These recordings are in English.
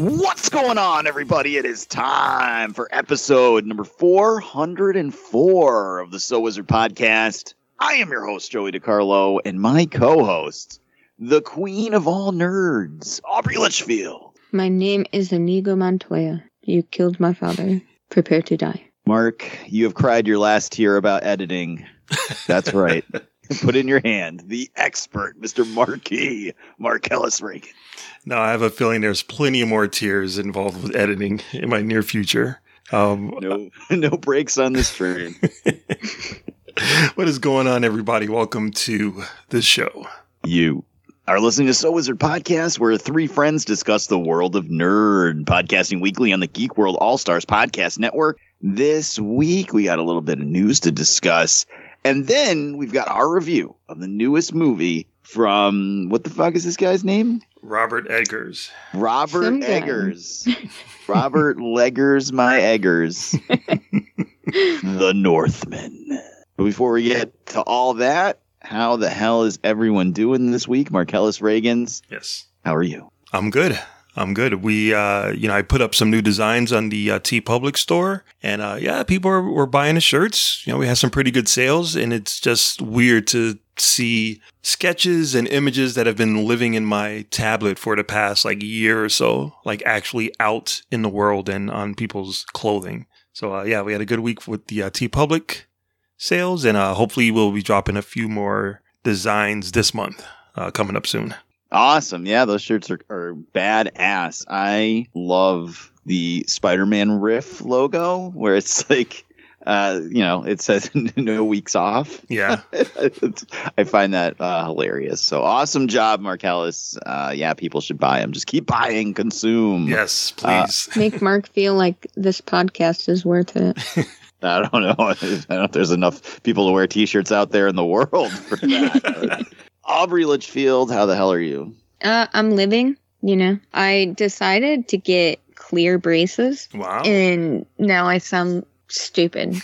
What's going on, everybody? It is time for episode number 404 of the So Wizard podcast. I am your host, Joey DiCarlo, and my co host, the queen of all nerds, Aubrey Litchfield. My name is Inigo Montoya. You killed my father. Prepare to die. Mark, you have cried your last tear about editing. That's right. Put in your hand the expert, Mr. Marquis Marcellus Reagan. No, I have a feeling there's plenty more tears involved with editing in my near future. Um, No, no breaks on this train. what is going on, everybody? Welcome to the show. You are listening to So Wizard Podcast, where three friends discuss the world of nerd, podcasting weekly on the Geek World All Stars Podcast Network. This week, we got a little bit of news to discuss. And then we've got our review of the newest movie from what the fuck is this guy's name? Robert Eggers. Robert Some. Eggers. Robert Leggers, my Eggers. the Northman. But before we get to all that, how the hell is everyone doing this week? Marcellus Reagans, Yes, how are you? I'm good. I'm good. We, uh, you know, I put up some new designs on the uh, TeePublic store, and uh, yeah, people were, were buying the shirts. You know, we had some pretty good sales, and it's just weird to see sketches and images that have been living in my tablet for the past like year or so, like actually out in the world and on people's clothing. So uh, yeah, we had a good week with the uh, TeePublic sales, and uh, hopefully we'll be dropping a few more designs this month uh, coming up soon. Awesome. Yeah, those shirts are, are badass. I love the Spider Man riff logo where it's like, uh, you know, it says no weeks off. Yeah. I find that uh, hilarious. So awesome job, Marcellus. Uh, yeah, people should buy them. Just keep buying, consume. Yes, Uh, please. Make Mark feel like this podcast is worth it. I don't know. I don't know if there's enough people to wear T-shirts out there in the world for that. Aubrey Litchfield, how the hell are you? Uh, I'm living, you know. I decided to get clear braces, wow. and now I sound stupid.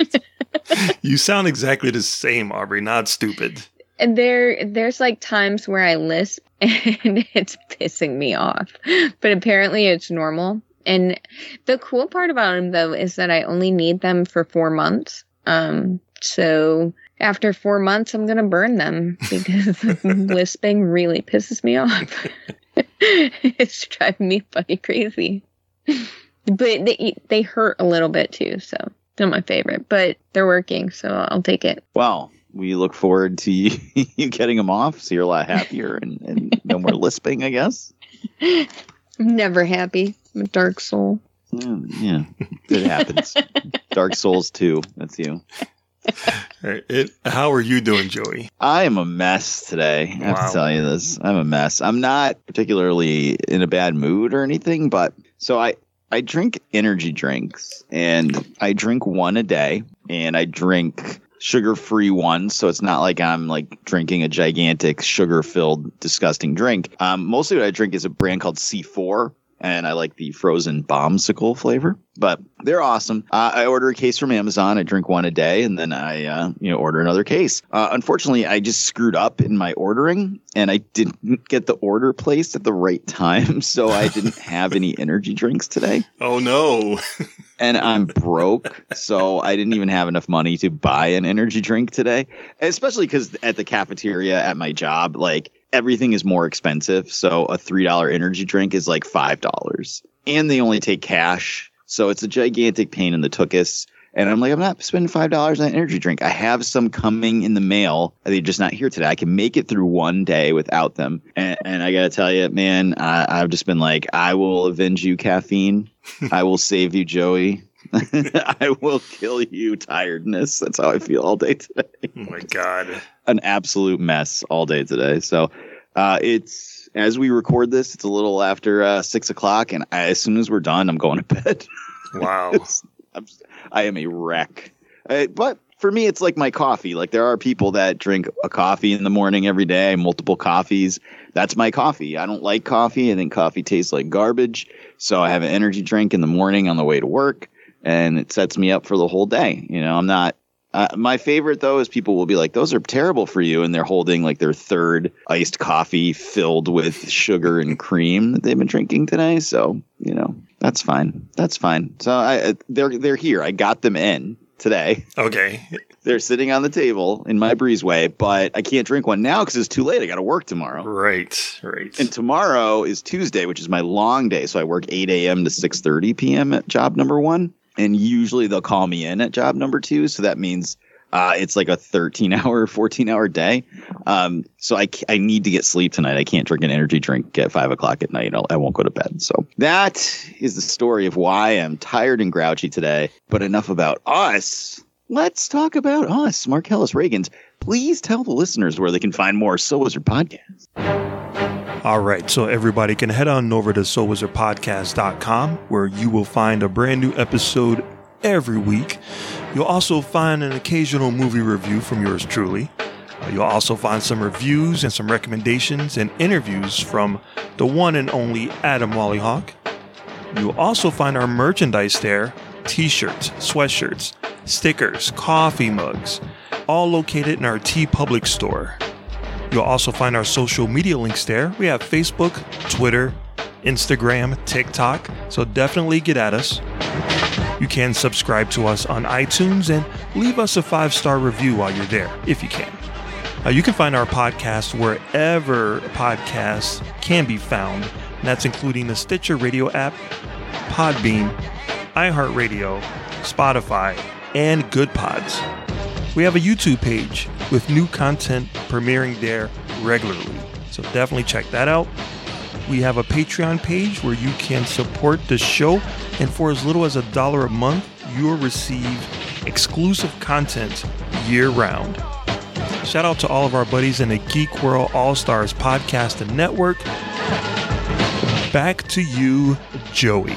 you sound exactly the same, Aubrey, not stupid. And there, there's like times where I lisp, and it's pissing me off. But apparently, it's normal. And the cool part about them, though, is that I only need them for four months. Um, so after four months, I'm gonna burn them because lisping really pisses me off. it's driving me fucking crazy. But they they hurt a little bit too, so they're not my favorite. But they're working, so I'll take it. Well, we look forward to you, you getting them off, so you're a lot happier and, and no more lisping, I guess. I'm never happy. I'm a dark soul. Yeah, yeah, it happens. Dark Souls too. that's you. It, how are you doing, Joey? I am a mess today. I have to tell you this. I'm a mess. I'm not particularly in a bad mood or anything, but so I I drink energy drinks and I drink one a day and I drink sugar-free ones so it's not like I'm like drinking a gigantic sugar-filled disgusting drink. Um mostly what I drink is a brand called C4 and I like the frozen bombsicle flavor. But they're awesome. Uh, I order a case from Amazon. I drink one a day, and then I, uh, you know, order another case. Uh, unfortunately, I just screwed up in my ordering, and I didn't get the order placed at the right time, so I didn't have any energy drinks today, Oh no. and I'm broke, so I didn't even have enough money to buy an energy drink today. Especially because at the cafeteria at my job, like everything is more expensive. So a three dollar energy drink is like five dollars, and they only take cash. So it's a gigantic pain in the tuchus. And I'm like, I'm not spending five dollars on an energy drink. I have some coming in the mail. They're just not here today. I can make it through one day without them. And, and I gotta tell you, man, I, I've just been like, I will avenge you, caffeine. I will save you, Joey. I will kill you, tiredness. That's how I feel all day today. Oh my god. An absolute mess all day today. So uh, it's as we record this, it's a little after uh, six o'clock, and I, as soon as we're done, I'm going to bed. Wow. I'm, I am a wreck. Uh, but for me, it's like my coffee. Like there are people that drink a coffee in the morning every day, multiple coffees. That's my coffee. I don't like coffee. I think coffee tastes like garbage. So I have an energy drink in the morning on the way to work, and it sets me up for the whole day. You know, I'm not. Uh, my favorite though is people will be like, "Those are terrible for you," and they're holding like their third iced coffee filled with sugar and cream that they've been drinking today. So you know, that's fine. That's fine. So I, uh, they're they're here. I got them in today. Okay. They're sitting on the table in my breezeway, but I can't drink one now because it's too late. I got to work tomorrow. Right. Right. And tomorrow is Tuesday, which is my long day. So I work 8 a.m. to 6:30 p.m. at job number one, and usually they'll call me in at job number two. So that means uh, it's like a 13 hour, 14 hour day. Um, so I need to get sleep tonight. I can't drink an energy drink at five o'clock at night. I'll, I won't go to bed. So that is the story of why I'm tired and grouchy today. But enough about us. Let's talk about us, Marcellus Reagans. Please tell the listeners where they can find more So Wizard podcasts. All right, so everybody can head on over to sowizardpodcast.com where you will find a brand new episode every week. You'll also find an occasional movie review from yours truly. Uh, You'll also find some reviews and some recommendations and interviews from the one and only Adam Wallyhawk. You'll also find our merchandise there t shirts, sweatshirts, stickers, coffee mugs, all located in our TeePublic store. You'll also find our social media links there. We have Facebook, Twitter, Instagram, TikTok, so definitely get at us. You can subscribe to us on iTunes and leave us a five star review while you're there, if you can. Uh, you can find our podcast wherever podcasts can be found, and that's including the Stitcher Radio app, Podbean, iHeartRadio, Spotify, and Good Pods. We have a YouTube page with new content premiering there regularly, so definitely check that out. We have a Patreon page where you can support the show, and for as little as a dollar a month, you'll receive exclusive content year round. Shout out to all of our buddies in the Geek World All Stars podcast and network. Back to you, Joey.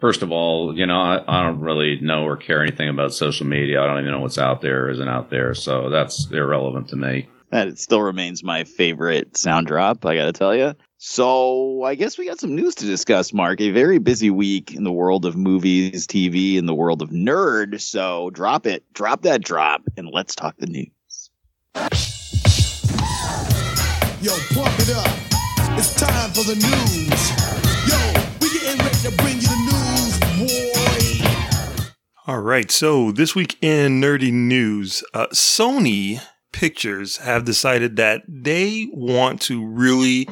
First of all, you know, I, I don't really know or care anything about social media. I don't even know what's out there or isn't out there. So that's irrelevant to me. That it still remains my favorite sound drop, I gotta tell you. So I guess we got some news to discuss, Mark. A very busy week in the world of movies, TV, and the world of nerd. So drop it, drop that drop, and let's talk the news. Yo, pump it up. It's time for the news. Yo, we getting ready to bring you the news, boy. All right, so this week in nerdy news, uh, Sony Pictures have decided that they want to really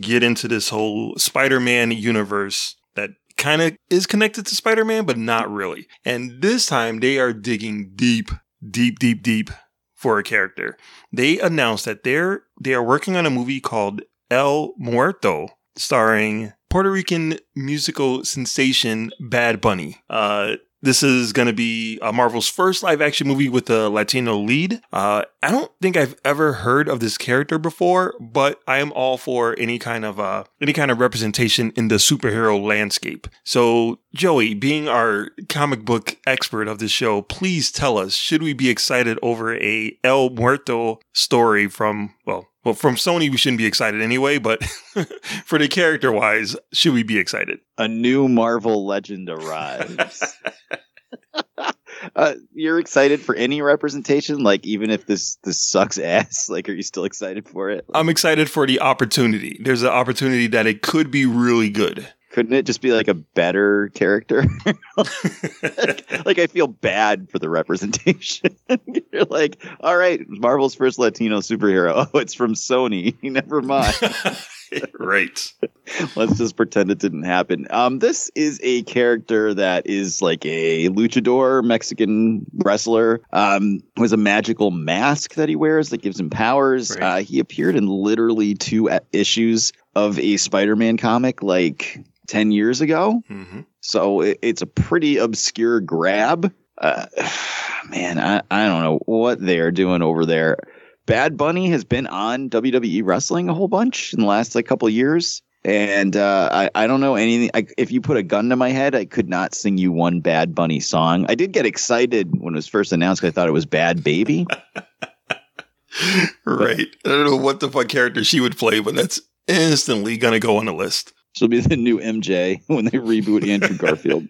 get into this whole Spider-Man universe that kind of is connected to Spider-Man, but not really. And this time they are digging deep, deep, deep, deep for a character. They announced that they're they are working on a movie called El Muerto, starring Puerto Rican musical sensation Bad Bunny. Uh, this is going to be uh, Marvel's first live action movie with a Latino lead. Uh, I don't think I've ever heard of this character before, but I am all for any kind of uh, any kind of representation in the superhero landscape. So, Joey, being our comic book expert of this show, please tell us: should we be excited over a El Muerto story from well? Well, from Sony, we shouldn't be excited anyway, but for the character wise, should we be excited? A new Marvel legend arrives. uh, you're excited for any representation, like even if this this sucks ass. Like, are you still excited for it? I'm excited for the opportunity. There's an opportunity that it could be really good. Couldn't it just be like a better character? like, like, I feel bad for the representation. You're like, all right, Marvel's first Latino superhero. Oh, it's from Sony. Never mind. right. Let's just pretend it didn't happen. Um, this is a character that is like a luchador Mexican wrestler. Um, with a magical mask that he wears that gives him powers. Right. Uh, he appeared in literally two issues of a Spider-Man comic like ten years ago. hmm So it, it's a pretty obscure grab. Uh, man, I, I don't know what they're doing over there. Bad Bunny has been on WWE wrestling a whole bunch in the last like couple of years. And uh, I, I don't know anything. I, if you put a gun to my head, I could not sing you one Bad Bunny song. I did get excited when it was first announced. I thought it was Bhad Bhabie. Right. I don't know what the fuck character she would play, but that's instantly gonna go on the list. She'll be the new MJ when they reboot Andrew Garfield.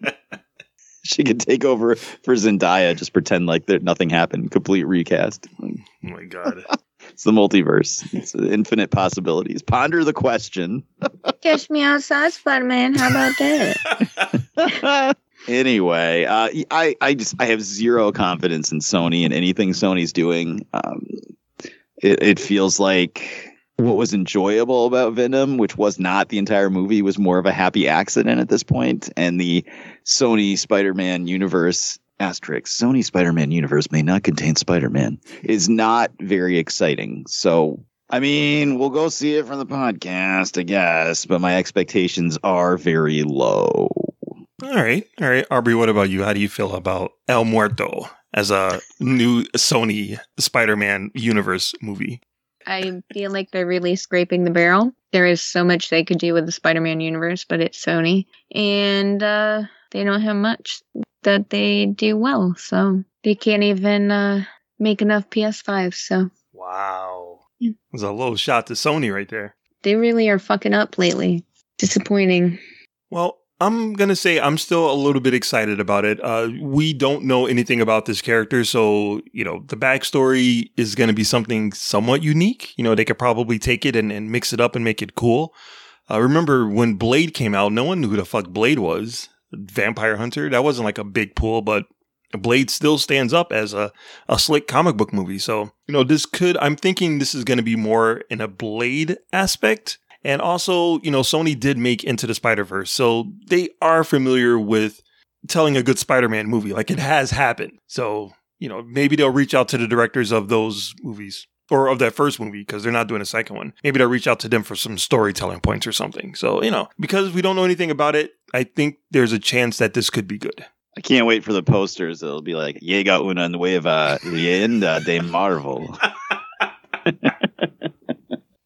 she could take over for Zendaya, just pretend like there nothing happened. Complete recast. Oh my god. It's the multiverse. It's infinite possibilities. Ponder the question. Catch me outside, Spider Man. How about that? anyway, uh, I I just I have zero confidence in Sony and anything Sony's doing. Um, it, it feels like what was enjoyable about Venom, which was not the entire movie, was more of a happy accident at this point. and the Sony Spider-Man universe. Asterisk, Sony Spider-Man universe may not contain Spider-Man is not very exciting. So I mean, we'll go see it from the podcast, I guess, but my expectations are very low. All right. All right. Aubrey, what about you? How do you feel about El Muerto as a new Sony Spider Man universe movie? I feel like they're really scraping the barrel. There is so much they could do with the Spider Man universe, but it's Sony. And uh, they don't have much that they do well. So they can't even uh, make enough PS5s. So Wow. Yeah. There's a little shot to Sony right there. they really are fucking up lately. Disappointing. Well, I'm gonna say I'm still a little bit excited about it. Uh, we don't know anything about this character, so you know the backstory is gonna be something somewhat unique. You know, they could probably take it and, and mix it up and make it cool. Uh, remember when Blade came out? No one knew who the fuck Blade was. Vampire Hunter. That wasn't like a big pool, but Blade still stands up as a, a slick comic book movie. So, you know, this could, I'm thinking this is to be more in a Blade aspect. And also, you know, Sony did make Into the Spider Verse. So they are familiar with telling a good Spider Man movie. Like it has happened. So, you know, maybe they'll reach out to the directors of those movies or of that first movie because they're not doing a second one. Maybe they'll reach out to them for some storytelling points or something. So, you know, because we don't know anything about it, I think there's a chance that this could be good. I can't wait for the posters. It'll be like Llega una nueva leyenda de Marvel.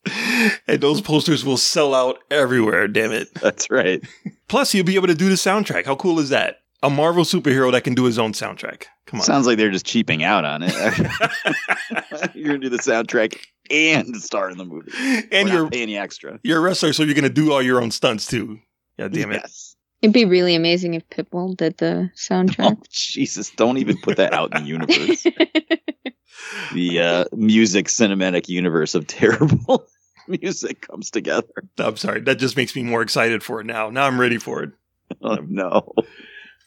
and those posters will sell out everywhere, damn it. That's right. Plus, you'll be able to do the soundtrack. How cool is that? A Marvel superhero that can do his own soundtrack. Come on. Sounds like they're just cheaping out on it. you're gonna do the soundtrack and star in the movie. and We're you're not paying you extra. you're a wrestler, so you're gonna do all your own stunts too. Yeah, damn it. Yes. It'd be really amazing if Pitbull did the Oh soundtrack. Jesus! Don't even put that out in the universe. the uh, music cinematic universe of terrible music comes together. I'm sorry. That just makes me more excited for it now. Now I'm ready for it. Oh no!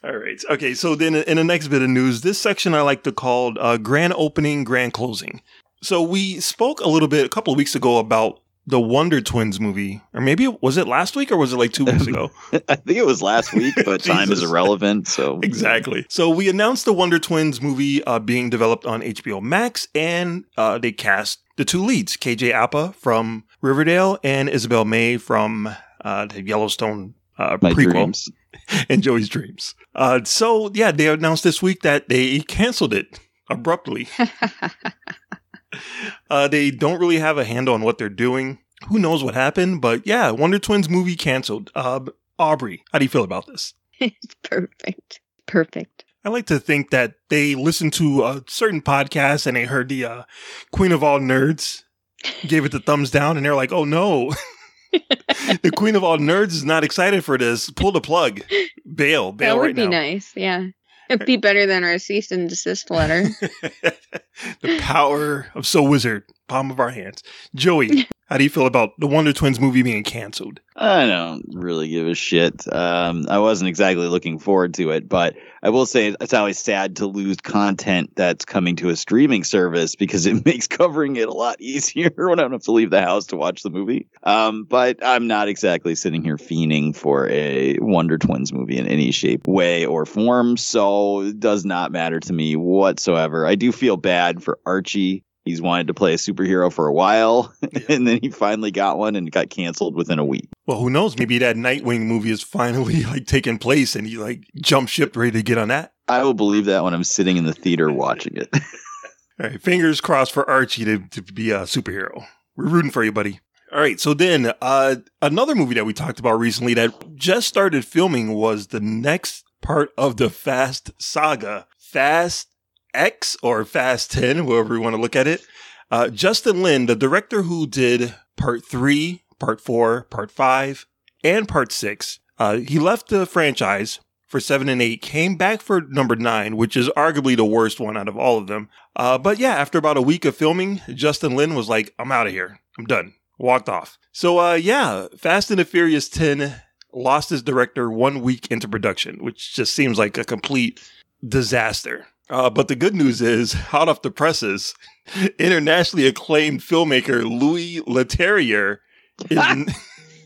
All right. Okay. So then in the next bit of news, this section I like to call uh, grand opening, grand closing. So we spoke a little bit a couple of weeks ago about the Wonder Twins movie, or maybe was it last week or was it like two weeks ago? I think it was last week, but time is irrelevant. So exactly. So we announced the Wonder Twins movie uh, being developed on HBO Max, and uh, they cast the two leads: KJ Appa from Riverdale and Isabel May from uh, the Yellowstone uh, my prequel dreams. and Joey's Dreams. Uh, so yeah, they announced this week that they canceled it abruptly. uh, they don't really have a handle on what they're doing. Who knows what happened? But yeah, Wonder Twins movie canceled. Uh, Aubrey, how do you feel about this? it's perfect. Perfect. I like to think that they listened to a certain podcast and they heard the uh, Queen of All Nerds gave it the thumbs down, and they're like, "Oh no, the Queen of All Nerds is not excited for this. Pull the plug, bail, bail that would right be now." nice. Yeah. It'd be better than our cease and desist letter. the power of So Wizard palm of our hands. Joey, how do you feel about the Wonder Twins movie being canceled? I don't really give a shit. Um, I wasn't exactly looking forward to it, but I will say it's always sad to lose content that's coming to a streaming service because it makes covering it a lot easier when I don't have to leave the house to watch the movie. Um, but I'm not exactly sitting here fiending for a Wonder Twins movie in any shape, way, or form. So it does not matter to me whatsoever. I do feel bad for Archie. He's wanted to play a superhero for a while, and then he finally got one and got canceled within a week. Well, who knows? Maybe that Nightwing movie is finally like taking place and he like jump ship ready to get on that. I will believe that when I'm sitting in the theater watching it. All right, fingers crossed for Archie to, to be a superhero. We're rooting for you, buddy. All right, so then uh, another movie that we talked about recently that just started filming was the next part of the Fast saga, Fast X or Fast 10, however you want to look at it. Uh, Justin Lin, the director who did part three, part four, part five, and part six, uh, he left the franchise for seven and eight, came back for number nine, which is arguably the worst one out of all of them. Uh, but yeah, after about a week of filming, Justin Lin was like, I'm out of here. I'm done. Walked off. So uh, yeah, Fast and the Furious 10 lost his director one week into production, which just seems like a complete disaster. Uh, but the good news is, hot off the presses, internationally acclaimed filmmaker Louis Leterrier is,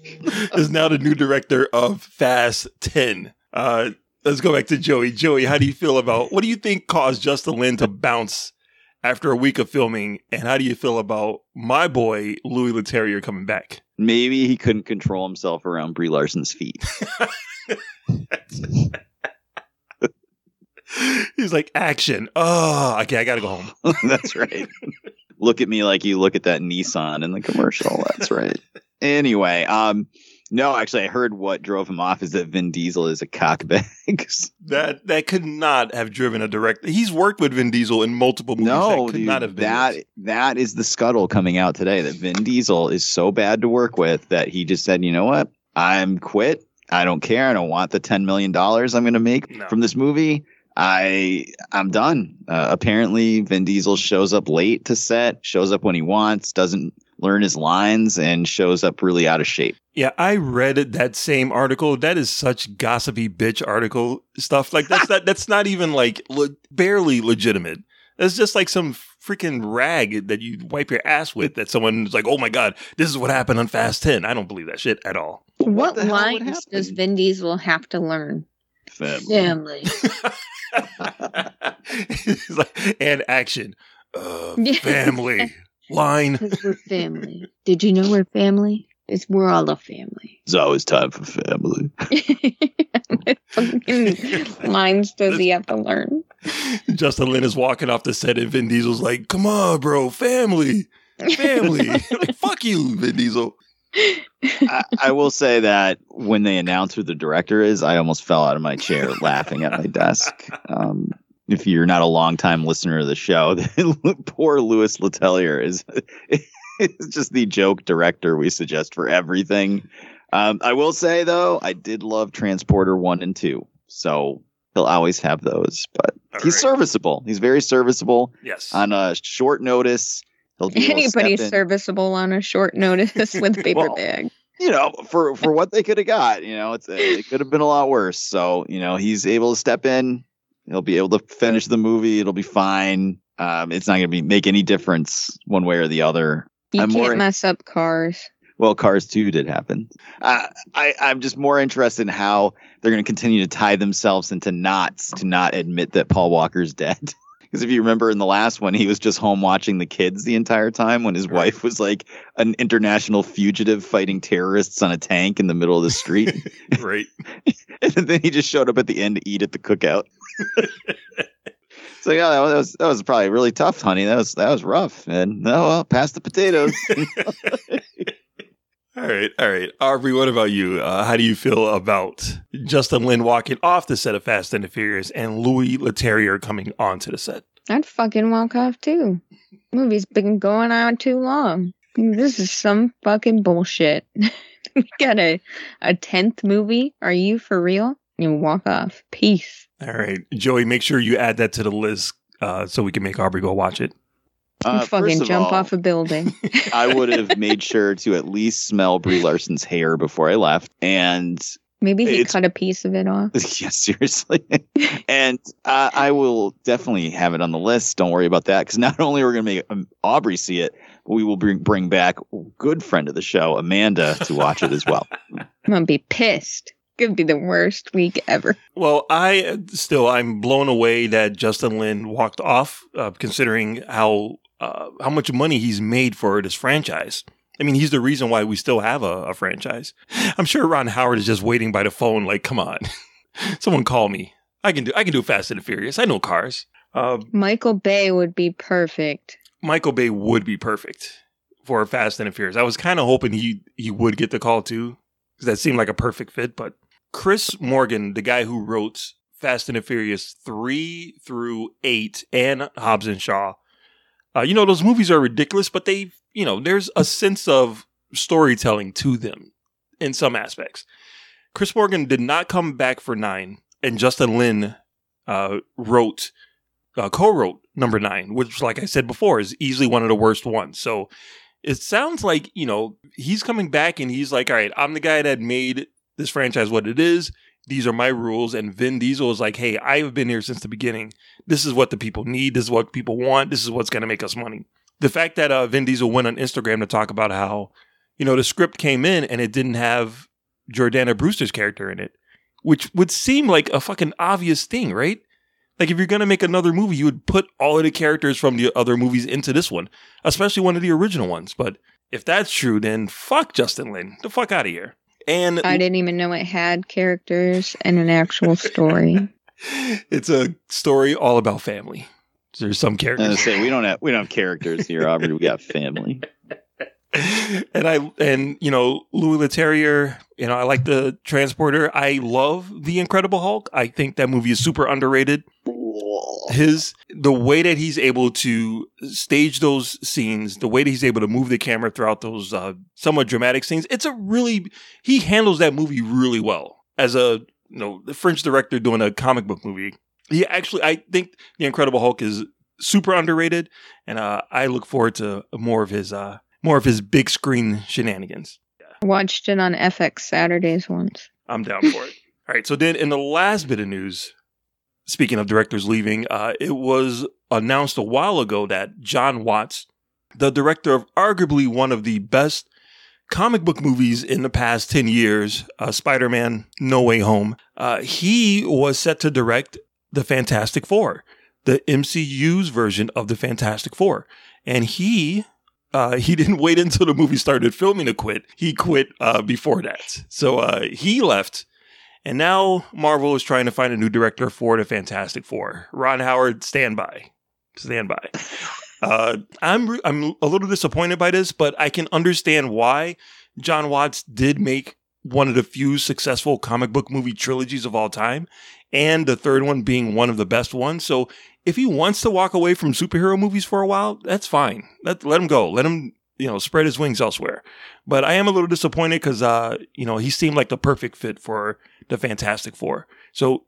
is now the new director of Fast 10. Uh, let's go back to Joey. Joey, how do you feel about what do you think caused Justin Lin to bounce after a week of filming? And how do you feel about my boy Louis Leterrier coming back? Maybe he couldn't control himself around Brie Larson's feet. He's like, action. Oh, okay, I gotta go home. That's right. look at me like you look at that Nissan in the commercial. That's right. Anyway, um, no, actually, I heard what drove him off is that Vin Diesel is a cockbag. that that could not have driven a director. He's worked with Vin Diesel in multiple movies. no, that could dude, not have been that it. that is the scuttle coming out today that Vin Diesel is so bad to work with that he just said, you know what, I'm quit. I don't care. I don't want the ten million dollars I'm going to make No. from this movie. I I'm done. Uh, apparently, Vin Diesel shows up late to set, shows up when he wants, doesn't learn his lines, and shows up really out of shape. Yeah, I read that same article. That is such gossipy bitch article stuff. Like that's not that's not even like le- barely legitimate. That's just like some freaking rag that you wipe your ass with. That someone's like, "Oh my god, this is what happened on Fast 10. I don't believe that shit at all. What, the hell would lines does happen? Vin Diesel have to learn? Family. Family. It's like, and action, uh, Yeah. family line. Because we're family. Did you know we're family? It's we're all a family. It's always time for family. what fucking lines does he have to learn? Justin Lin is walking off the set, and Vin Diesel's like, "Come on, bro, family, family." like, fuck you, Vin Diesel. I, I will say that when they announced who the director is, I almost fell out of my chair laughing at my desk. Um, if you're not a longtime listener of the show, poor Louis Leterrier is is just the joke director we suggest for everything. Um, I will say though, I did love Transporter one and two, so he'll always have those. But All he's right. serviceable. He's very serviceable Yes. on a short notice. He'll be able Anybody's in. serviceable on a short notice with a paper Well, bag. you know, for for what they could have got, you know, it's it could have been a lot worse. So, you know, he's able to step in. He'll be able to finish the movie. It'll be fine. Um, it's not going to be make any difference one way or the other. You I'm can't more- mess up cars. Well, Cars 2 did happen. Uh, I, I'm just more interested in how they're going to continue to tie themselves into knots to not admit that Paul Walker's dead. Because if you remember in the last one, he was just home watching the kids the entire time when his Right. wife was like an international fugitive fighting terrorists on a tank in the middle of the street. right. and then he just showed up at the end to eat at the cookout. so yeah, that was that was probably really tough, honey. That was that was rough. And oh well, pass the potatoes. All right, all right. Aubrey, what about you? Uh, how do you feel about Justin Lin walking off the set of Fast and the Furious and Louis Leterrier coming onto the set? I'd fucking walk off too. Movie's been going on too long. This is some fucking bullshit. we got a a tenth movie. Are you for real? You walk off. Peace. All right, Joey, make sure you add that to the list uh, so we can make Aubrey go watch it. Uh, fucking first of jump all, off a building. I would have made sure to at least smell Brie Larson's hair before I left, and Maybe he cut a piece of it off. yeah, seriously. and uh, I will definitely have it on the list. Don't worry about that, because not only are we going to make um, Aubrey see it, but we will bring bring back good friend of the show, Amanda, to watch it as well. I'm gonna be pissed. Could be the worst week ever. Well, I uh, still I'm blown away that Justin Lin walked off, uh, considering how uh, how much money he's made for this franchise. I mean, he's the reason why we still have a, a franchise. I'm sure Ron Howard is just waiting by the phone, like, "Come on, someone call me. I can do I can do Fast and the Furious. I know cars." Uh, Michael Bay would be perfect. Michael Bay would be perfect for Fast and the Furious. I was kind of hoping he he would get the call too, because that seemed like a perfect fit. But Chris Morgan, the guy who wrote Fast and the Furious three through eight and Hobbs and Shaw, uh, you know those movies are ridiculous, but they you know there's a sense of storytelling to them in some aspects. Chris Morgan did not come back for nine, and Justin Lin uh, wrote uh, co-wrote number nine, which, like I said before, is easily one of the worst ones. So it sounds like you know he's coming back and he's like, all right, I'm the guy that made this franchise what it is. These are my rules. And Vin Diesel is like, hey, I have been here since the beginning. This is what the people need. This is what people want. This is what's going to make us money. The fact that uh, Vin Diesel went on Instagram to talk about how you know the script came in and it didn't have Jordana Brewster's character in it, which would seem like a fucking obvious thing, right? Like if you're gonna make another movie, you would put all of the characters from the other movies into this one, especially one of the original ones. But if that's true, then fuck Justin Lin, the fuck out of here. And I didn't even know it had characters and an actual story. it's a story all about family. There's some characters, say we don't have we don't have characters here, Aubrey. We got family. and I and you know Louis Leterrier. You know I like the Transporter. I love the Incredible Hulk. I think that movie is super underrated. His the way that he's able to stage those scenes, the way that he's able to move the camera throughout those uh, somewhat dramatic scenes, it's a really he handles that movie really well as a you know the French director doing a comic book movie. He actually, I think the Incredible Hulk is super underrated, and uh, I look forward to more of his uh, more of his big screen shenanigans. Watched it on FX Saturdays once. I'm down for it. All right. So then, in the last bit of news, speaking of directors leaving, uh, it was announced a while ago that John Watts, the director of arguably one of the best comic book movies in the past 10 years, uh, Spider Man No Way Home, uh, he was set to direct the Fantastic Four, the MCU's version of the Fantastic Four. And he uh, he didn't wait until the movie started filming to quit. He quit uh, before that. So uh, he left. And now Marvel is trying to find a new director for the Fantastic Four. Ron Howard, stand by. Stand by. Uh, I'm I'm a little disappointed by this, but I can understand why John Watts did make one of the few successful comic book movie trilogies of all time, and the third one being one of the best ones. So if he wants to walk away from superhero movies for a while, that's fine. Let let him go. Let him you know spread his wings elsewhere. But I am a little disappointed because uh you know he seemed like the perfect fit for the Fantastic Four. So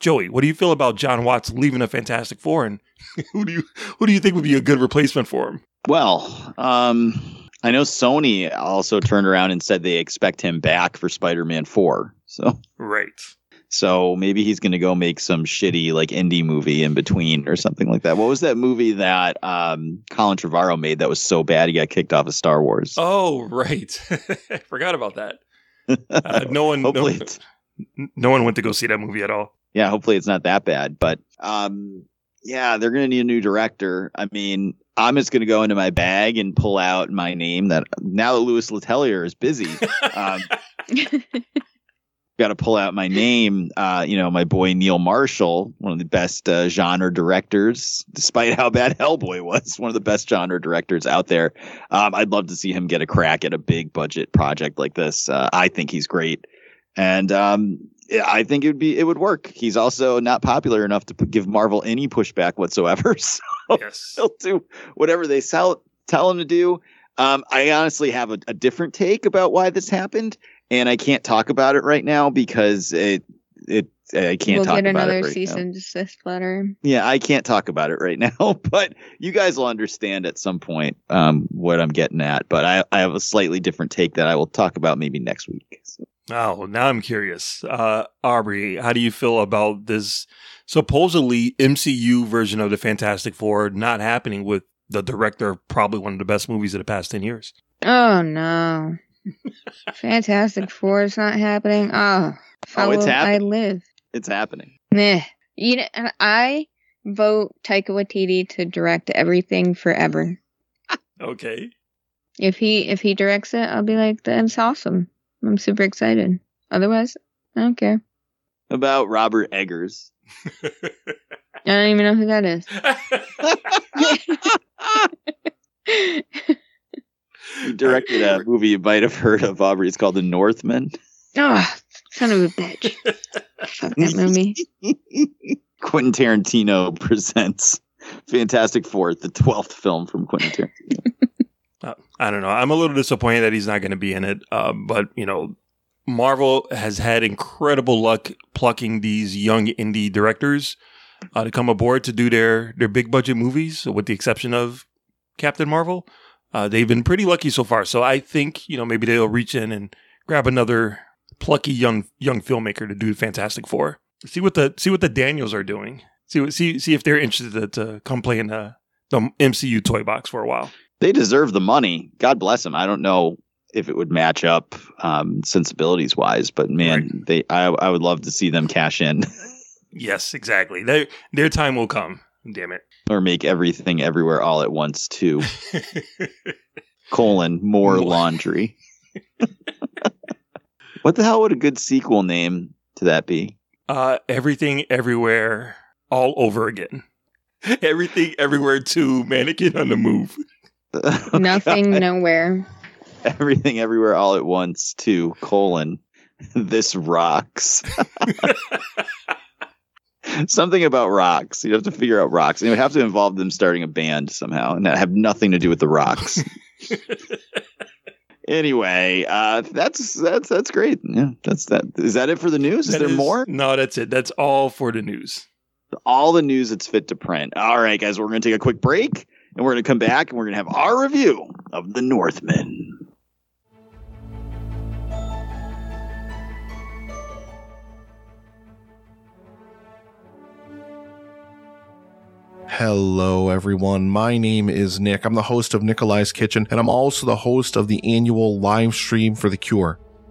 Joey, what do you feel about John Watts leaving the Fantastic Four, and who do you who do you think would be a good replacement for him? Well, um, I know Sony also turned around and said they expect him back for Spider-Man Four. So, Right. so maybe he's going to go make some shitty like indie movie in between or something like that. What was that movie that um, Colin Trevorrow made that was so bad he got kicked off of Star Wars? Oh, right. I forgot about that. Uh, no one, Hopefully, it's, no one went to go see that movie at all. yeah, hopefully it's not that bad. But um, yeah, they're going to need a new director. I mean, I'm just going to go into my bag and pull out my name. That now that Louis Leterrier is busy, um, got to pull out my name. Uh, you know, my boy Neil Marshall, one of the best uh, genre directors, despite how bad Hellboy was, one of the best genre directors out there. Um, I'd love to see him get a crack at a big budget project like this. Uh, I think he's great, and um, yeah, I think it would be it would work. He's also not popular enough to p- give Marvel any pushback whatsoever. So Yes. he'll do whatever they sell, tell him to do. Um, I honestly have a, a different take about why this happened, and I can't talk about it right now because it it I can't we'll talk get about another it right cease now. and desist letter. Yeah, I can't talk about it right now, but you guys will understand at some point um, what I'm getting at. But I, I have a slightly different take that I will talk about maybe next week. So, Oh, now I'm curious. Uh, Aubrey, how do you feel about this supposedly MCU version of the Fantastic Four not happening with the director of probably one of the best movies of the past 10 years? Oh no. Fantastic Four is not happening. Oh, how Oh, it's will I happening. live? it's happening. Meh. You know, I vote Taika Waititi to direct everything forever. Okay. If he if he directs it, I'll be like, that's awesome. I'm super excited. Otherwise, I don't care. About Robert Eggers. I don't even know who that is. He directed a movie you might have heard of, Aubrey. It's called The Northman. oh, son of a bitch. Fuck that movie. Quentin Tarantino presents Fantastic Four, the 12th film from Quentin Tarantino. Uh, I don't know. I'm a little disappointed that he's not going to be in it. Uh, but, you know, Marvel has had incredible luck plucking these young indie directors uh, to come aboard to do their, their big budget movies, with the exception of Captain Marvel. Uh, they've been pretty lucky so far. So I think, you know, maybe they'll reach in and grab another plucky young young filmmaker to do Fantastic Four. See what the see what the Daniels are doing. See see see if they're interested to come play in the, the MCU toy box for a while. They deserve the money. God bless them. I don't know if it would match up um, sensibilities wise, but man, they I, I would love to see them cash in Yes, exactly. Their their time will come. Damn it. or make everything everywhere all at once too. Colon more More. laundry. what the hell would a good sequel name to that be? uh, everything, everywhere, all over again. Everything, everywhere, to mannequin on the move. Nothing, nowhere. Everything everywhere all at once to colon. This rocks. Something about rocks. You'd have to figure out rocks. And it would have to involve them starting a band somehow and that have nothing to do with the rocks. anyway, uh that's that's that's great. Yeah, that's that. Is that it for the news? Is That there more? No, that's it. That's all for the news. all the news that's fit to print. All right, guys, we're going to take a quick break and we're going to come back and we're going to have our review of The Northman. Hello, everyone. My name is Nick. I'm the host of Nikolai's Kitchen, and I'm also the host of the annual live stream for the Cure.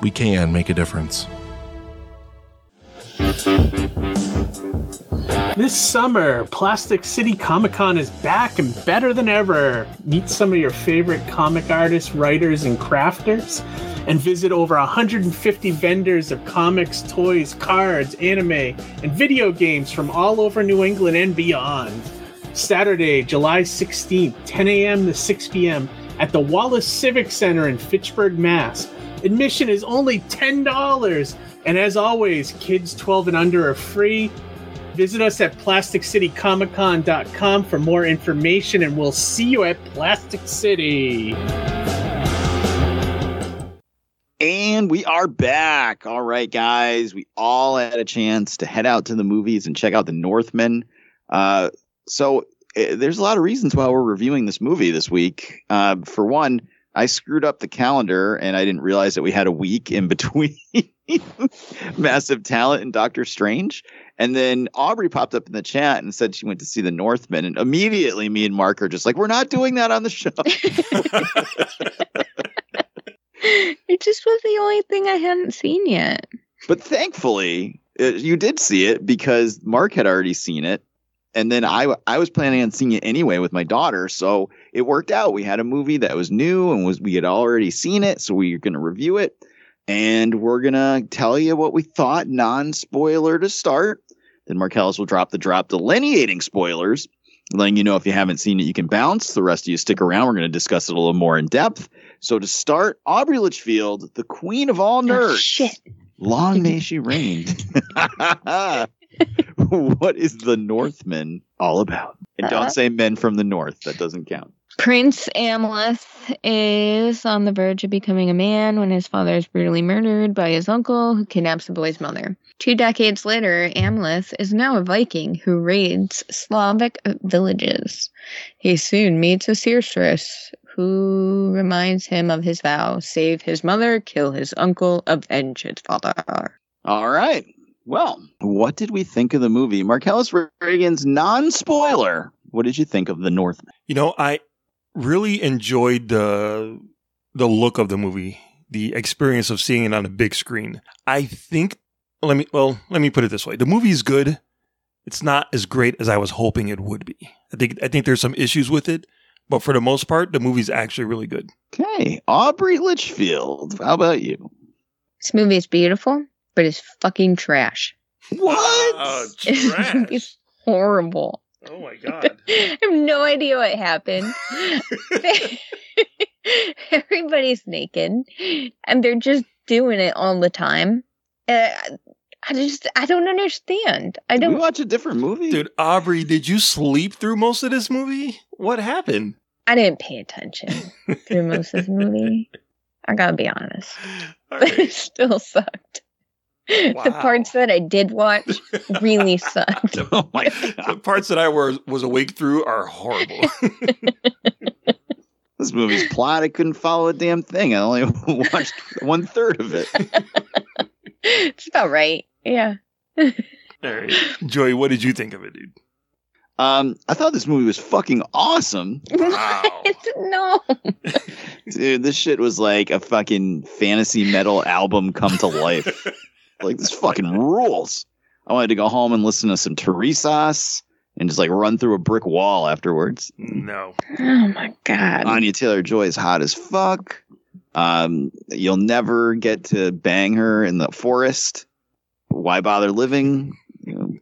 we can make a difference. This summer, Plastic City Comic Con is back and better than ever. Meet some of your favorite comic artists, writers, and crafters, and visit over 150 vendors of comics, toys, cards, anime, and video games from all over New England and beyond. Saturday, July 16th, 10 a.m. to 6 p.m. at the Wallace Civic Center in Fitchburg, Mass. Admission is only $10, and as always, kids 12 and under are free. Visit us at plasticcitycomiccon.com for more information, and we'll see you at Plastic City. And we are back. All right, guys. We all had a chance to head out to the movies and check out The Northman. Uh, so eh, there's a lot of reasons why we're reviewing this movie this week. Uh, for one, I screwed up the calendar and I didn't realize that we had a week in between massive talent and Doctor Strange. And then Aubrey popped up in the chat and said she went to see the Northman. And immediately me and Mark are just like, we're not doing that on the show. It just was the only thing I hadn't seen yet. but thankfully, uh, you did see it because Mark had already seen it. And then I, I was planning on seeing it anyway with my daughter. So it worked out. We had a movie that was new and was we had already seen it. So we were going to review it. And we're going to tell you what we thought, non spoiler to start. Then Marcellus will drop the drop delineating spoilers, letting you know if you haven't seen it, you can bounce. The rest of you stick around. We're going to discuss it a little more in depth. So to start, Aubrey Litchfield, the queen of all nerds. Oh, shit. Long may she reign. what is the Northman all about? And Uh, don't say men from the north. That doesn't count. Prince Amleth is on the verge of becoming a man when his father is brutally murdered by his uncle, who kidnaps the boy's mother. Two decades later, Amleth is now a Viking who raids Slavic villages. He soon meets a seeress who reminds him of his vow save his mother, kill his uncle, avenge his father. All right. Well, what did we think of the movie? Marcellus Reagan's non spoiler. What did you think of the Northman? You know, I really enjoyed the the look of the movie, the experience of seeing it on a big screen. I think let me well, let me put it this way. The movie is good. It's not as great as I was hoping it would be. I think I think there's some issues with it, but for the most part, the movie's actually really good. Okay. Aubrey Litchfield. How about you? This movie is beautiful, but it's fucking trash. What? Oh, This movie's horrible. Oh my god. I have no idea what happened. Everybody's naked, and they're just doing it all the time. Uh, I just, I don't understand. I Did we don't. watch a different movie? Dude, Aubrey, did you sleep through most of this movie? What happened? I didn't pay attention through most of this movie. I gotta be honest, All but it still sucked. The parts that I did watch really sucked. oh my the parts that I was was awake through are horrible. This movie's plot, I couldn't follow a damn thing. I only watched one third of it. It's about right. Yeah. All right. Joey, what did you think of it, dude? Um, I thought this movie was fucking awesome. Wow. No. Dude, this shit was like a fucking fantasy metal album come to life. Like this fucking rules. I wanted to go home and listen to some Turisas and just like run through a brick wall afterwards. No. Oh my god. Anya Taylor Joy is hot as fuck. Um, you'll never get to bang her in the forest. Why bother living? You know,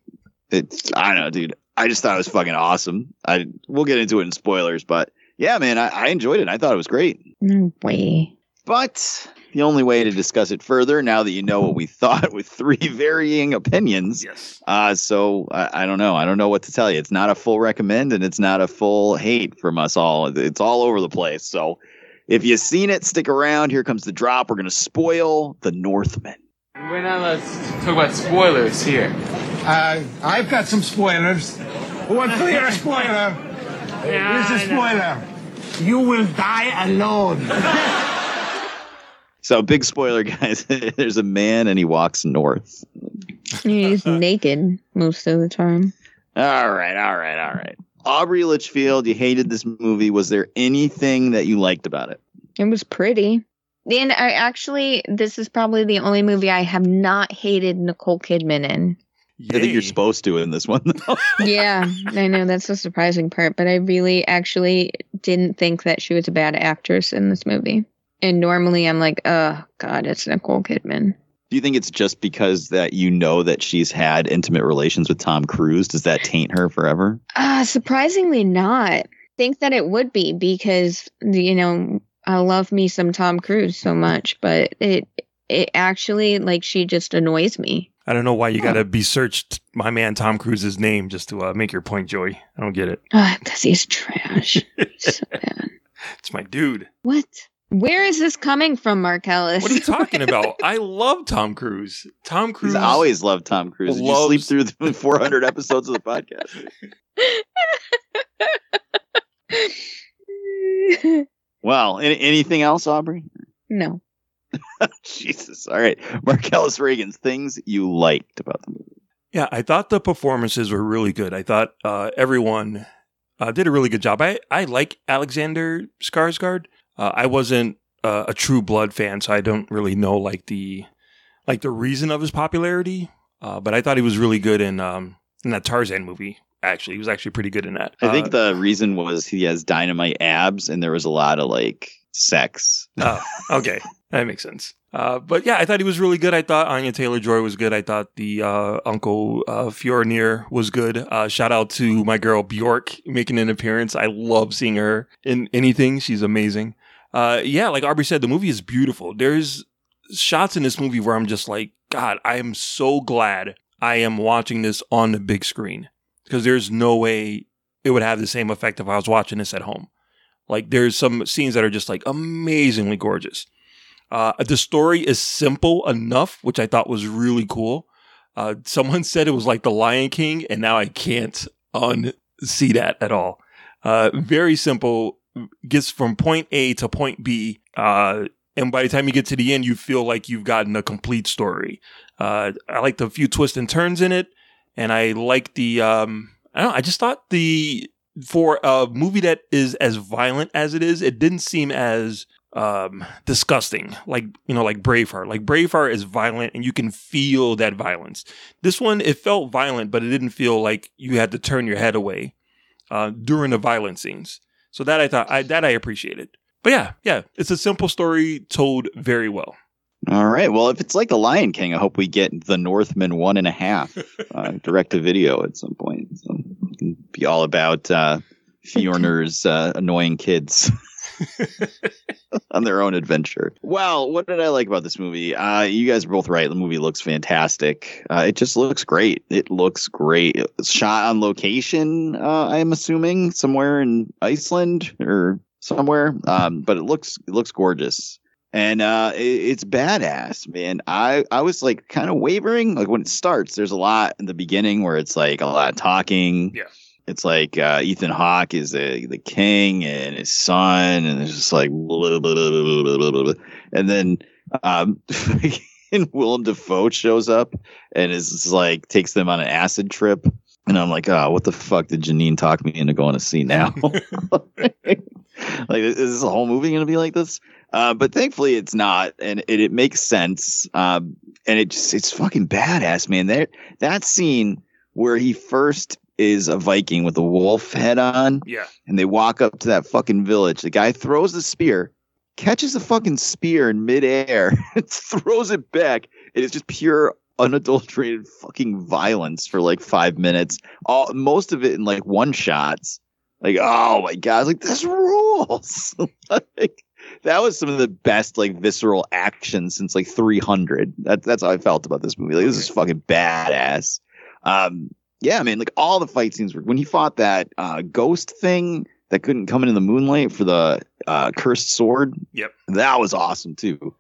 it's I don't know, dude. I just thought it was fucking awesome. I we'll get into it in spoilers, but yeah, man, I, I enjoyed it. I thought it was great. No way. But the only way to discuss it further, now that you know what we thought, with three varying opinions, Yes. uh, so I, I don't know. I don't know what to tell you. It's not a full recommend, and it's not a full hate from us all. It's all over the place. So if you've seen it, stick around. Here comes the drop. We're gonna spoil the Northman. Right now, let's talk about spoilers here. Uh, I've got some spoilers. Who wants to hear a spoiler? Here's a spoiler. You will die alone. So big spoiler, guys. There's a man, and he walks north. He's naked most of the time. All right, all right, all right. Aubrey Litchfield, you hated this movie. Was there anything that you liked about it? It was pretty. And I actually, this is probably the only movie I have not hated Nicole Kidman in. I think you're supposed to in this one. though. yeah, I know that's the surprising part, but I really actually didn't think that she was a bad actress in this movie. And normally I'm like, oh god, it's Nicole Kidman. Do you think it's just because that you know that she's had intimate relations with Tom Cruise? Does that taint her forever? Uh surprisingly not. Think that it would be because you know I love me some Tom Cruise so much, but it it actually like she just annoys me. I don't know why you got to be searched my man Tom Cruise's name just to uh, make your point, Joey. I don't get it. Because he's trash. He's so bad. It's my dude. What? Where is this coming from, Marcellus? What are you talking about? I love Tom Cruise. Tom Cruise. He's always loved Tom Cruise. Did you sleep through the 400 episodes of the podcast? Well, any, anything else, Aubrey? no. Jesus. All right. Marcellus Reagan's things you liked about the movie. Yeah, I thought the performances were really good. I thought uh, everyone uh, did a really good job. I, I like Alexander Skarsgård. Uh, I wasn't uh, a True Blood fan, so I don't really know like the like the reason of his popularity. Uh, but I thought he was really good in um, in that Tarzan movie. Actually, he was actually pretty good in that. I think Uh, the reason was he has dynamite abs and there was a lot of like sex. Oh, okay. That makes sense. Uh, but yeah, I thought he was really good. I thought Anya Taylor Joy was good. I thought the uh, Uncle uh, Fjölnir was good. Uh, shout out to my girl Bjork making an appearance. I love seeing her in anything. She's amazing. Uh, yeah, like Aubrey said, the movie is beautiful. There's shots in this movie where I'm just like, God, I am so glad I am watching this on the big screen because there's no way it would have the same effect if I was watching this at home. Like there's some scenes that are just like amazingly gorgeous. Uh, the story is simple enough, which I thought was really cool. Uh, someone said it was like The Lion King, and now I can't unsee that at all. Uh, very simple, gets from point A to point B, uh, and by the time you get to the end, you feel like you've gotten a complete story. Uh, I like the few twists and turns in it, and I like the. Um, I don't know. I just thought the for a movie that is as violent as it is, it didn't seem as um disgusting like you know like braveheart like braveheart is violent and you can feel that violence this one it felt violent but it didn't feel like you had to turn your head away uh during the violent scenes so that i thought i that i appreciated but yeah yeah it's a simple story told very well All right. Well, if it's like The Lion King, I hope we get The Northman one and a half uh, direct to video at some point. So it can be all about uh, Fjölnir's uh, annoying kids on their own adventure. Well, what did I like about this movie? Uh, you guys are both right. The movie looks fantastic. Uh, it just looks great. It looks great. It's shot on location, uh, I'm assuming, somewhere in Iceland or somewhere. Um, but it looks it looks gorgeous and uh it, it's badass man i i was like kind of wavering like when it starts there's a lot in the beginning where it's like a lot of talking yeah it's like uh ethan hawke is the the king and his son and it's just like blah, blah, blah, blah, blah, blah, blah, blah. and then um and willem dafoe shows up and is like takes them on an acid trip. And i'm like oh what the fuck did janine talk me into going to see now? Like is this whole movie going to be like this? Uh, but thankfully it's not and it, it makes sense um, and it just it's fucking badass man. That that scene where he first is a viking with a wolf head on. Yeah. And they walk up to that fucking village. The guy throws the spear catches the fucking spear in midair throws it back. It is just pure unadulterated fucking violence for like five minutes. All most of it in like one shots. Like oh my god like this rules. Like that was some of the best like visceral action since like 300 that, that's how i felt about this movie. Like this is fucking badass. Um yeah i mean like all the fight scenes were when he fought that uh ghost thing that couldn't come into the moonlight for the uh cursed sword yep that was awesome too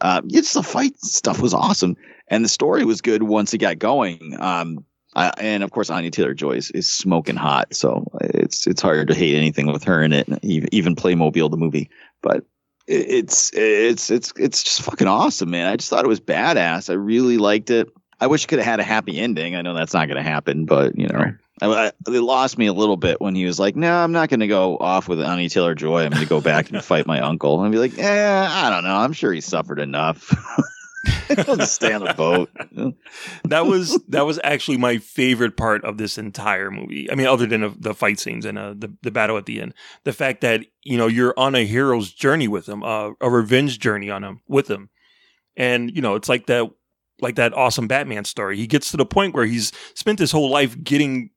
uh yeah, the fight stuff was awesome and the story was good once it got going um I, and of course, Anya Taylor Joy is, is smoking hot, so it's it's hard to hate anything with her in it. Even, even Playmobil the movie, but it, it's it's it's it's just fucking awesome, man. I just thought it was badass. I really liked it. I wish it could have had a happy ending. I know that's not going to happen, but you know, I, I, it lost me a little bit when he was like, "No, I'm not going to go off with Anya Taylor Joy. I'm going to go back and fight my uncle." And I'd be like, "Eh, I don't know. I'm sure he suffered enough." He'll just stay on the boat. that was that was actually my favorite part of this entire movie. I mean, other than the, the fight scenes and uh, the the battle at the end, the fact that you know you're on a hero's journey with him, uh, a revenge journey on him with him, and you know it's like that like that awesome Batman story. He gets to the point where he's spent his whole life getting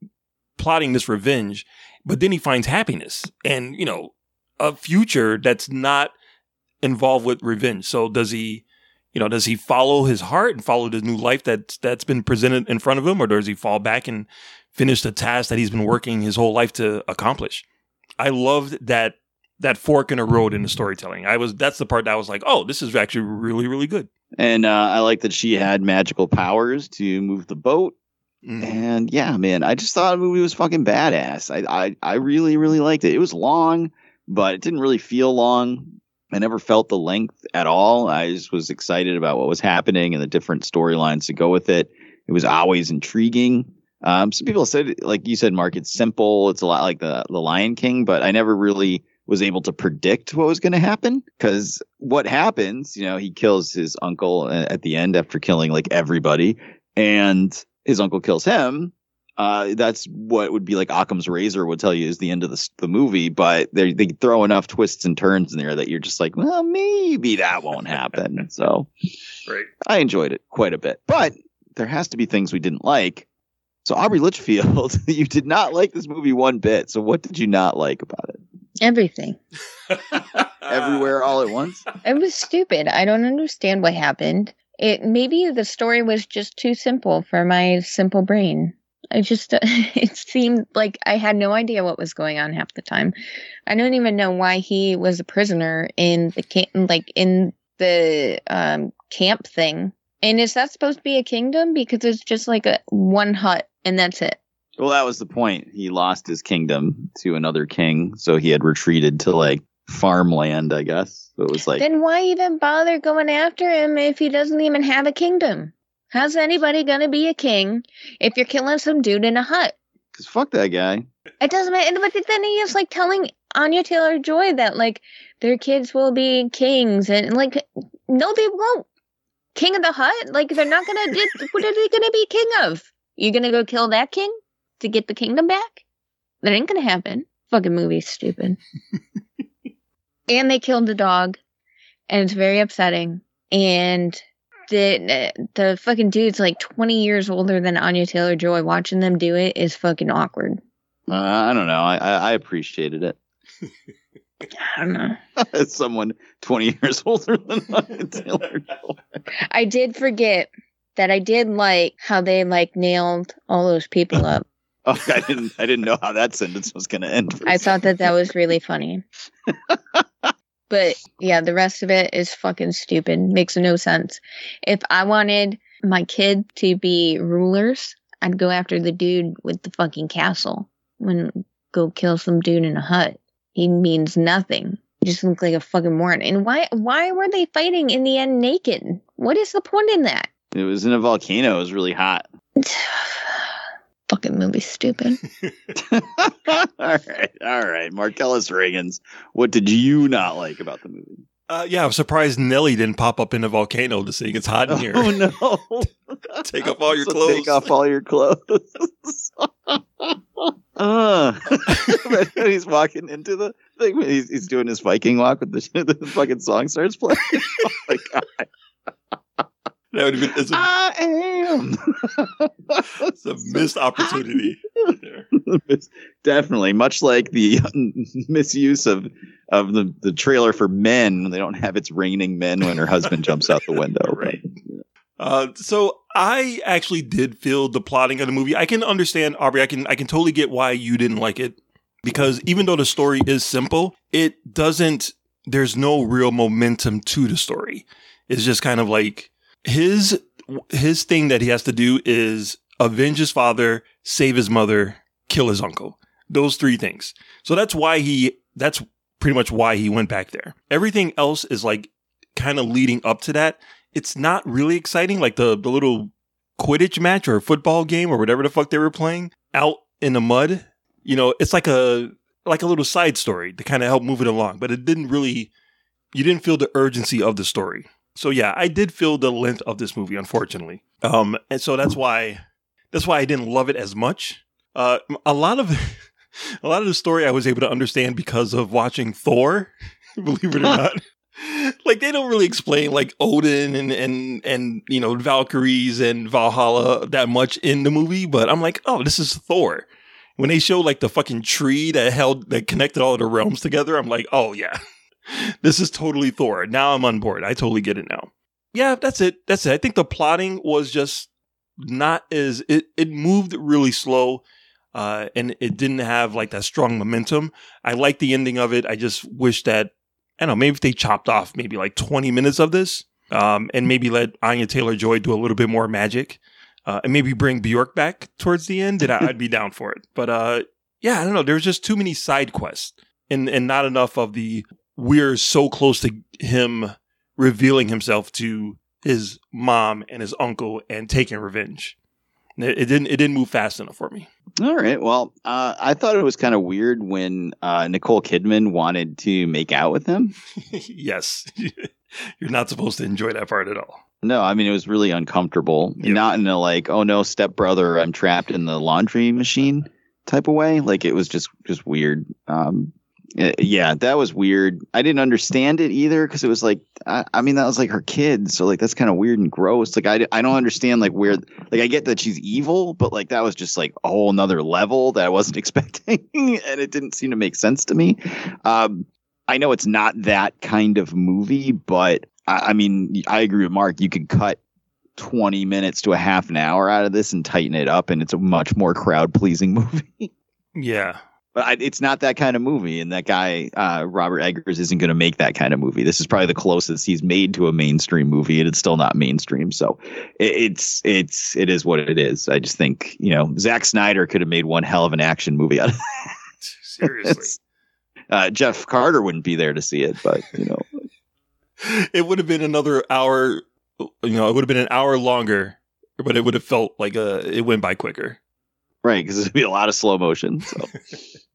plotting this revenge, but then he finds happiness and you know a future that's not involved with revenge. So does he? you know, does he follow his heart and follow the new life that's that's been presented in front of him, or does he fall back and finish the task that he's been working his whole life to accomplish? I loved that that fork in a road in the storytelling. I was that's the part that I was like, oh, this is actually really really good. And uh, I like that she had magical powers to move the boat. Mm-hmm. And yeah, man, I just thought the movie was fucking badass. I, I I really really liked it. It was long, but it didn't really feel long. I never felt the length at all. I just was excited about what was happening and the different storylines to go with it. It was always intriguing. Um, some people said, like you said, Mark, it's simple. It's a lot like the the Lion King, but I never really was able to predict what was going to happen because what happens, you know, he kills his uncle at the end after killing like everybody, and his uncle kills him. Uh, that's what would be like Occam's razor would tell you is the end of the, the movie, but they they throw enough twists and turns in there that you're just like, well, maybe that won't happen. so, right. I enjoyed it quite a bit, but there has to be things we didn't like. So Aubrey Litchfield, you did not like this movie one bit. So what did you not like about it? Everything. Everywhere all at once? It was stupid. I don't understand what happened. It maybe the story was just too simple for my simple brain. I just it seemed like I had no idea what was going on half the time. I don't even know why he was a prisoner in the camp, like in the um, camp thing. And is that supposed to be a kingdom? Because it's just like a one hut and that's it. Well, that was the point. He lost his kingdom to another king, so he had retreated to like farmland, I guess. So it was like Then why even bother going after him if he doesn't even have a kingdom? How's anybody gonna be a king if you're killing some dude in a hut? Cause fuck that guy. It doesn't matter. But then he is like telling Anya Taylor Joy that like their kids will be kings, and like no, they won't. King of the Hut? Like they're not gonna. what are they gonna be king of? You gonna go kill that king to get the kingdom back? That ain't gonna happen. Fucking movie's stupid. and they killed the dog, and it's very upsetting. And the the fucking dude's like twenty years older than Anya Taylor Joy. Watching them do it is fucking awkward. Uh, I don't know. I, I, I appreciated it. I don't know. As someone 20 years older than Anya Taylor Joy. I did forget that I did like how they like nailed all those people up. Oh, I didn't. I didn't know how that sentence was going to end. I thought that that was really funny. but yeah, the rest of it is fucking stupid. Makes no sense. If I wanted my kid to be rulers, I'd go after the dude with the fucking castle. When go kill some dude in a hut. He means nothing. He just look like a fucking moron. And why why were they fighting in the end naked? What is the point in that? It was in a volcano. It was really hot. Fucking movie stupid. all right, all right. Marcellus Reagans, what did you not like about the movie? Uh, yeah, I'm surprised Nelly didn't pop up in a volcano to sing. It's hot in here. Oh no! Take off all your So clothes. Take off all your clothes. uh, he's walking into the thing. He's, he's doing his Viking walk with the, the fucking song starts playing. Oh my god! That would have been it's a, I am. it's a missed opportunity. Definitely much like the misuse of of the, the trailer for men when they don't have it's raining men when her husband jumps out the window. Right. Uh, so I actually did feel the plotting of the movie. I can understand Aubrey. I can I can totally get why you didn't like it because even though the story is simple, it doesn't. There's no real momentum to the story. It's just kind of like his his thing that he has to do is avenge his father, save his mother, kill his uncle. Those three things. So that's why he. That's pretty much why he went back there. Everything else is like kind of leading up to that it's not really exciting. Like the, the little Quidditch match or football game or whatever the fuck they were playing out in the mud. You know, it's like a like a little side story to kind of help move it along, but it didn't really you didn't feel the urgency of the story. So yeah, I did feel the length of this movie, unfortunately. Um, and so that's why that's why I didn't love it as much. Uh, a lot of a lot of the story I was able to understand because of watching Thor, believe it or not. like they don't really explain like Odin and and and you know Valkyries and Valhalla that much in the movie, but I'm like, oh, this is Thor. When they show like the fucking tree that held that connected all of the realms together, I'm like, oh yeah, this is totally Thor. Now I'm on board. I totally get it now. Yeah, that's it. That's it. I think the plotting was just not as it it moved really slow. Uh, and it didn't have like that strong momentum. I like the ending of it. I just wish that I don't know, maybe if they chopped off maybe like 20 minutes of this, um, and maybe let Anya Taylor Joy do a little bit more magic, uh, and maybe bring Bjork back towards the end, then I- I'd be down for it. But uh, yeah, I don't know. There was just too many side quests and, and not enough of the we're so close to him revealing himself to his mom and his uncle and taking revenge. It, didn't. It didn't move fast enough for me. All right. Well, uh, I thought it was kind of weird when uh, Nicole Kidman wanted to make out with him. yes, you're not supposed to enjoy that part at all. No, I mean it was really uncomfortable. Not in a like, oh no, stepbrother, I'm trapped in the laundry machine type of way. Like it was just just weird. Um, yeah, that was weird. I didn't understand it either because it was like, I, I mean, that was like her kid, so like that's kind of weird and gross. Like I, I don't understand like where, like I get that she's evil, but like that was just like a whole nother level that I wasn't expecting, and it didn't seem to make sense to me. Um, I know it's not that kind of movie, but I, I mean, I agree with Mark. You could cut 20 minutes to a half an hour out of this and tighten it up, and it's a much more crowd pleasing movie. Yeah. But I, it's not that kind of movie, and that guy uh, Robert Eggers isn't going to make that kind of movie. This is probably the closest he's made to a mainstream movie, and it's still not mainstream. So it, it's it's it is what it is. I just think you know Zack Snyder could have made one hell of an action movie out of that. Seriously, uh, Jeff Carter wouldn't be there to see it, but you know, it would have been another hour. You know, it would have been an hour longer, but it would have felt like a it went by quicker. right? Because it'd be a lot of slow motion. So.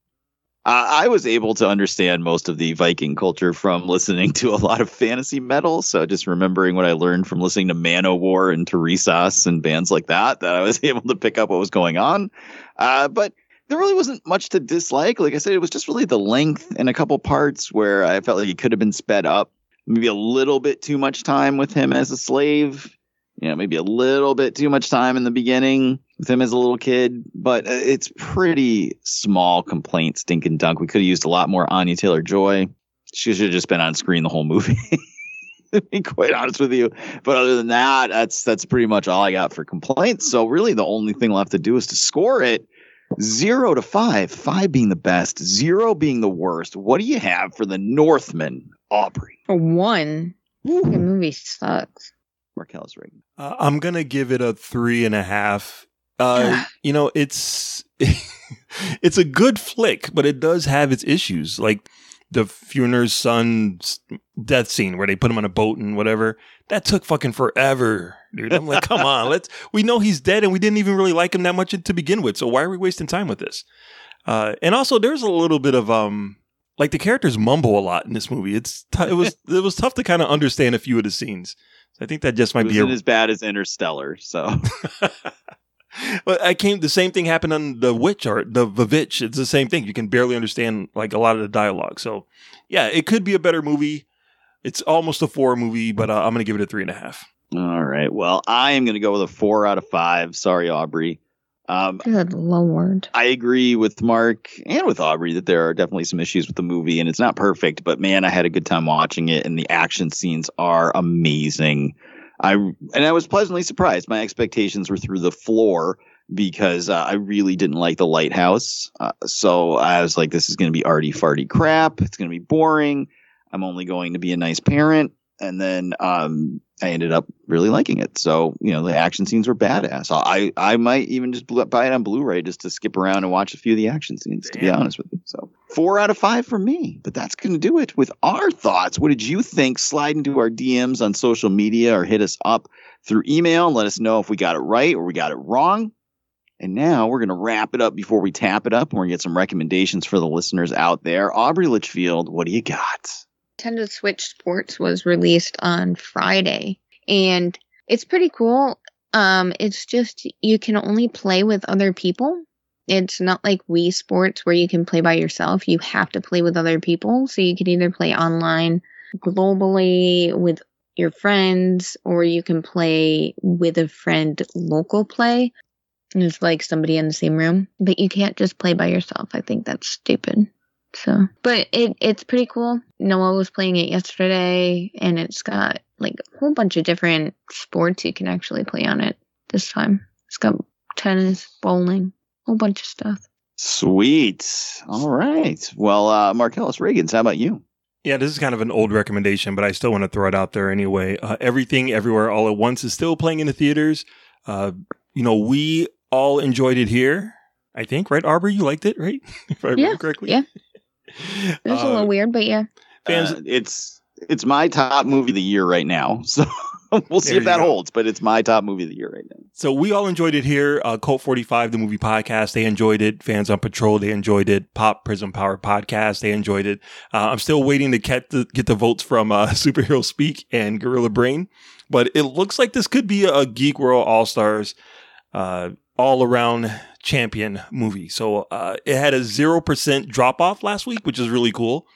I was able to understand most of the Viking culture from listening to a lot of fantasy metal. So just remembering what I learned from listening to Manowar and Turisas and bands like that, that I was able to pick up what was going on. Uh, but there really wasn't much to dislike. Like I said, it was just really the length in a couple parts where I felt like it could have been sped up. Maybe a little bit too much time with him as a slave. You know, maybe a little bit too much time in the beginning with him as a little kid, but uh, it's pretty small complaint, and dunk. We could have used a lot more Anya Taylor Joy. She should have just been on screen the whole movie. to be quite honest with you. But other than that, that's that's pretty much all I got for complaints. So really the only thing left to do is to score it zero to five, five being the best, zero being the worst. What do you have for the Northman, Aubrey? A one. The movie sucks. Marcellus Reagan. Uh, I'm gonna give it a three and a half. Uh, you know, it's it's a good flick, but it does have its issues, like the Funer's son's death scene where they put him on a boat and whatever. That took fucking forever, dude. I'm like, come on, let's. We know he's dead, and we didn't even really like him that much to begin with. So why are we wasting time with this? Uh, and also, there's a little bit of um, like the characters mumble a lot in this movie. It's t- it was it was tough to kind of understand a few of the scenes. So I think that just might be a, as bad as Interstellar. So Well, I came. The same thing happened on the Witch art, the VVitch. It's the same thing. You can barely understand like a lot of the dialogue. So, yeah, it could be a better movie. It's almost a four movie, but uh, I'm gonna give it a three and a half. all right. Well, I am going to go with a four out of five. Sorry, Aubrey. Um, Good lord. I agree with Mark and with Aubrey that there are definitely some issues with the movie, and it's not perfect. But man, I had a good time watching it, and the action scenes are amazing. I and I was pleasantly surprised. My expectations were through the floor because uh, I really didn't like the lighthouse. Uh, so I was like, this is going to be arty farty crap. It's going to be boring. I'm only going to be a nice parent. And then um, I ended up really liking it. So you know the action scenes were badass. I I might even just buy it on Blu-ray just to skip around and watch a few of the action scenes. To be honest with you, so four out of five for me. But that's going to do it with our thoughts. What did you think? Slide into our DMs on social media or hit us up through email and let us know if we got it right or we got it wrong. And now we're going to wrap it up before we tap it up and we're going to get some recommendations for the listeners out there. Aubrey Litchfield, what do you got? Nintendo Switch Sports was released on Friday, and it's pretty cool. Um, it's just you can only play with other people. It's not like Wii Sports where you can play by yourself. You have to play with other people. So you can either play online globally with your friends, or you can play with a friend local play. It's like somebody in the same room, but you can't just play by yourself. I think that's stupid. So, but it it's pretty cool. Noah was playing it yesterday, and it's got like a whole bunch of different sports you can actually play on it this time. It's got tennis, bowling, a whole bunch of stuff. Sweet. All right. Well, uh, Marcellus Reagans, how about you? Yeah, this is kind of an old recommendation, but I still want to throw it out there anyway. Uh, Everything, Everywhere, All at Once is still playing in the theaters. Uh, you know, we all enjoyed it here. I think, right, Aubrey? You liked it, right? if I Yeah, remember correctly. yeah. It was a Uh, little weird, but yeah. Fans- Uh, it's it's my top movie of the year right now. So we'll see if that go. holds, but it's my top movie of the year right now. So we all enjoyed it here. Uh, Cult 45, the movie podcast, they enjoyed it. Fans on Patrol, they enjoyed it. Pop Prism Power podcast, they enjoyed it. Uh, I'm still waiting to get the, get the votes from uh, Superhero Speak and Gorilla Brain, but it looks like this could be a Geek World All Stars uh, all around champion movie. So uh, it had a 0% drop off last week, which is really cool.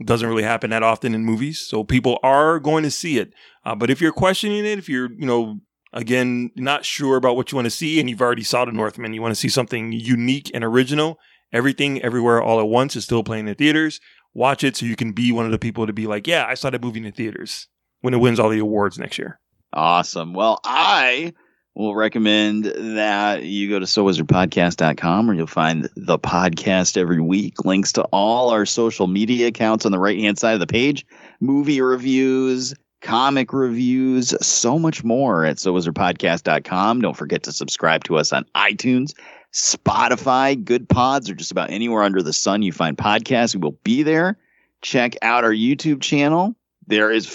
It doesn't really happen that often in movies. So people are going to see it. Uh, but if you're questioning it, if you're, you know, again, not sure about what you want to see and you've already saw The Northman, you want to see something unique and original, everything, everywhere, all at once is still playing in theaters. Watch it so you can be one of the people to be like, yeah, I saw that movie in the theaters when it wins all the awards next year. Awesome. Well, I will recommend that you go to sowizardpodcast.com where you'll find the podcast every week. Links to all our social media accounts on the right hand side of the page, movie reviews, comic reviews, so much more at sowizardpodcast.com. Don't forget to subscribe to us on iTunes, Spotify, Good Pods, or just about anywhere under the sun you find podcasts. We will be there. Check out our YouTube channel. There is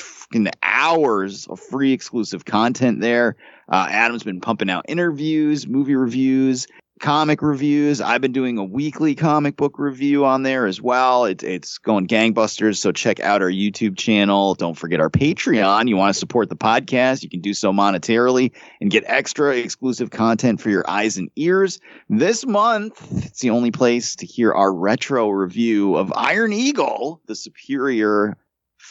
hours of free exclusive content there. Uh, Adam's been pumping out interviews, movie reviews, comic reviews. I've been doing a weekly comic book review on there as well. It, it's going gangbusters. So check out our YouTube channel. Don't forget our Patreon. You want to support the podcast, you can do so monetarily and get extra exclusive content for your eyes and ears. This month, it's the only place to hear our retro review of Iron Eagle, the superior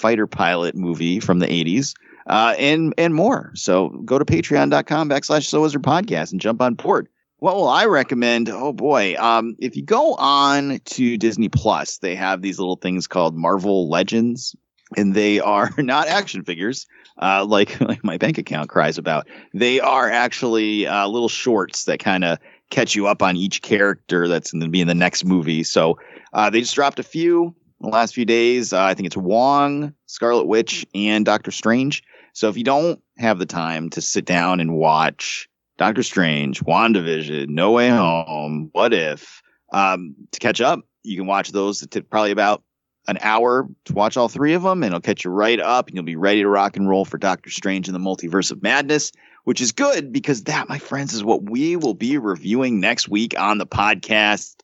fighter pilot movie from the 80s uh, and and more. So go to patreon.com backslash so wizard podcast and jump on board. What will I recommend? Oh boy. Um, if you go on to Disney Plus, they have these little things called Marvel Legends, and they are not action figures, uh, like, like my bank account cries about. They are actually uh, little shorts that kind of catch you up on each character that's going to be in the next movie. So uh, they just dropped a few in the last few days. Uh, I think it's Wong, Scarlet Witch, and Doctor Strange. So if you don't have the time to sit down and watch Doctor Strange, WandaVision, No Way Home, What If, um, to catch up, you can watch those. It took probably about an hour to watch all three of them, and it'll catch you right up, and you'll be ready to rock and roll for Doctor Strange and the Multiverse of Madness, which is good because that, my friends, is what we will be reviewing next week on the podcast.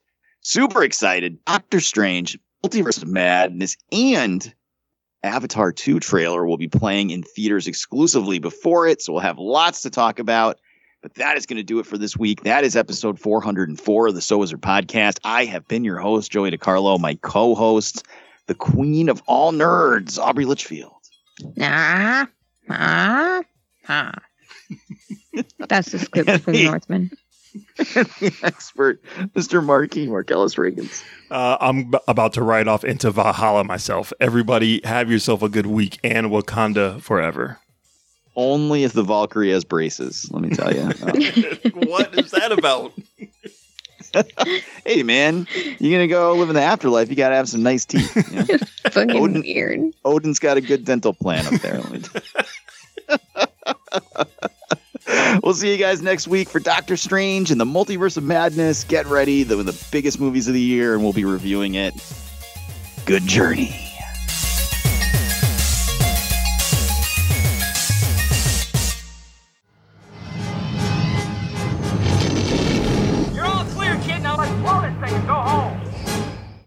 Super excited. Doctor Strange, Multiverse of Madness, and Avatar 2 trailer will be playing in theaters exclusively before it. So we'll have lots to talk about. But that is going to do it for this week. That is episode 404 of the So Wizard podcast. I have been your host, Joey DiCarlo, my co host, the queen of all nerds, Aubrey Litchfield. Ah, ah, ah. That's the script from Northman. And the expert, Mr. Marky, Marcellus Reagans. Uh, I'm b- about to ride off into Valhalla myself. Everybody, have yourself a good week and Wakanda forever. Only if the Valkyrie has braces, let me tell you. what is that about? hey, man, you're going to go live in the afterlife. You got to have some nice teeth. you know? Fucking Odin- weird. Odin's got a good dental plan up there. We'll see you guys next week for Doctor Strange and the Multiverse of Madness. Get ready, the, the biggest movies of the year, and we'll be reviewing it. Good journey.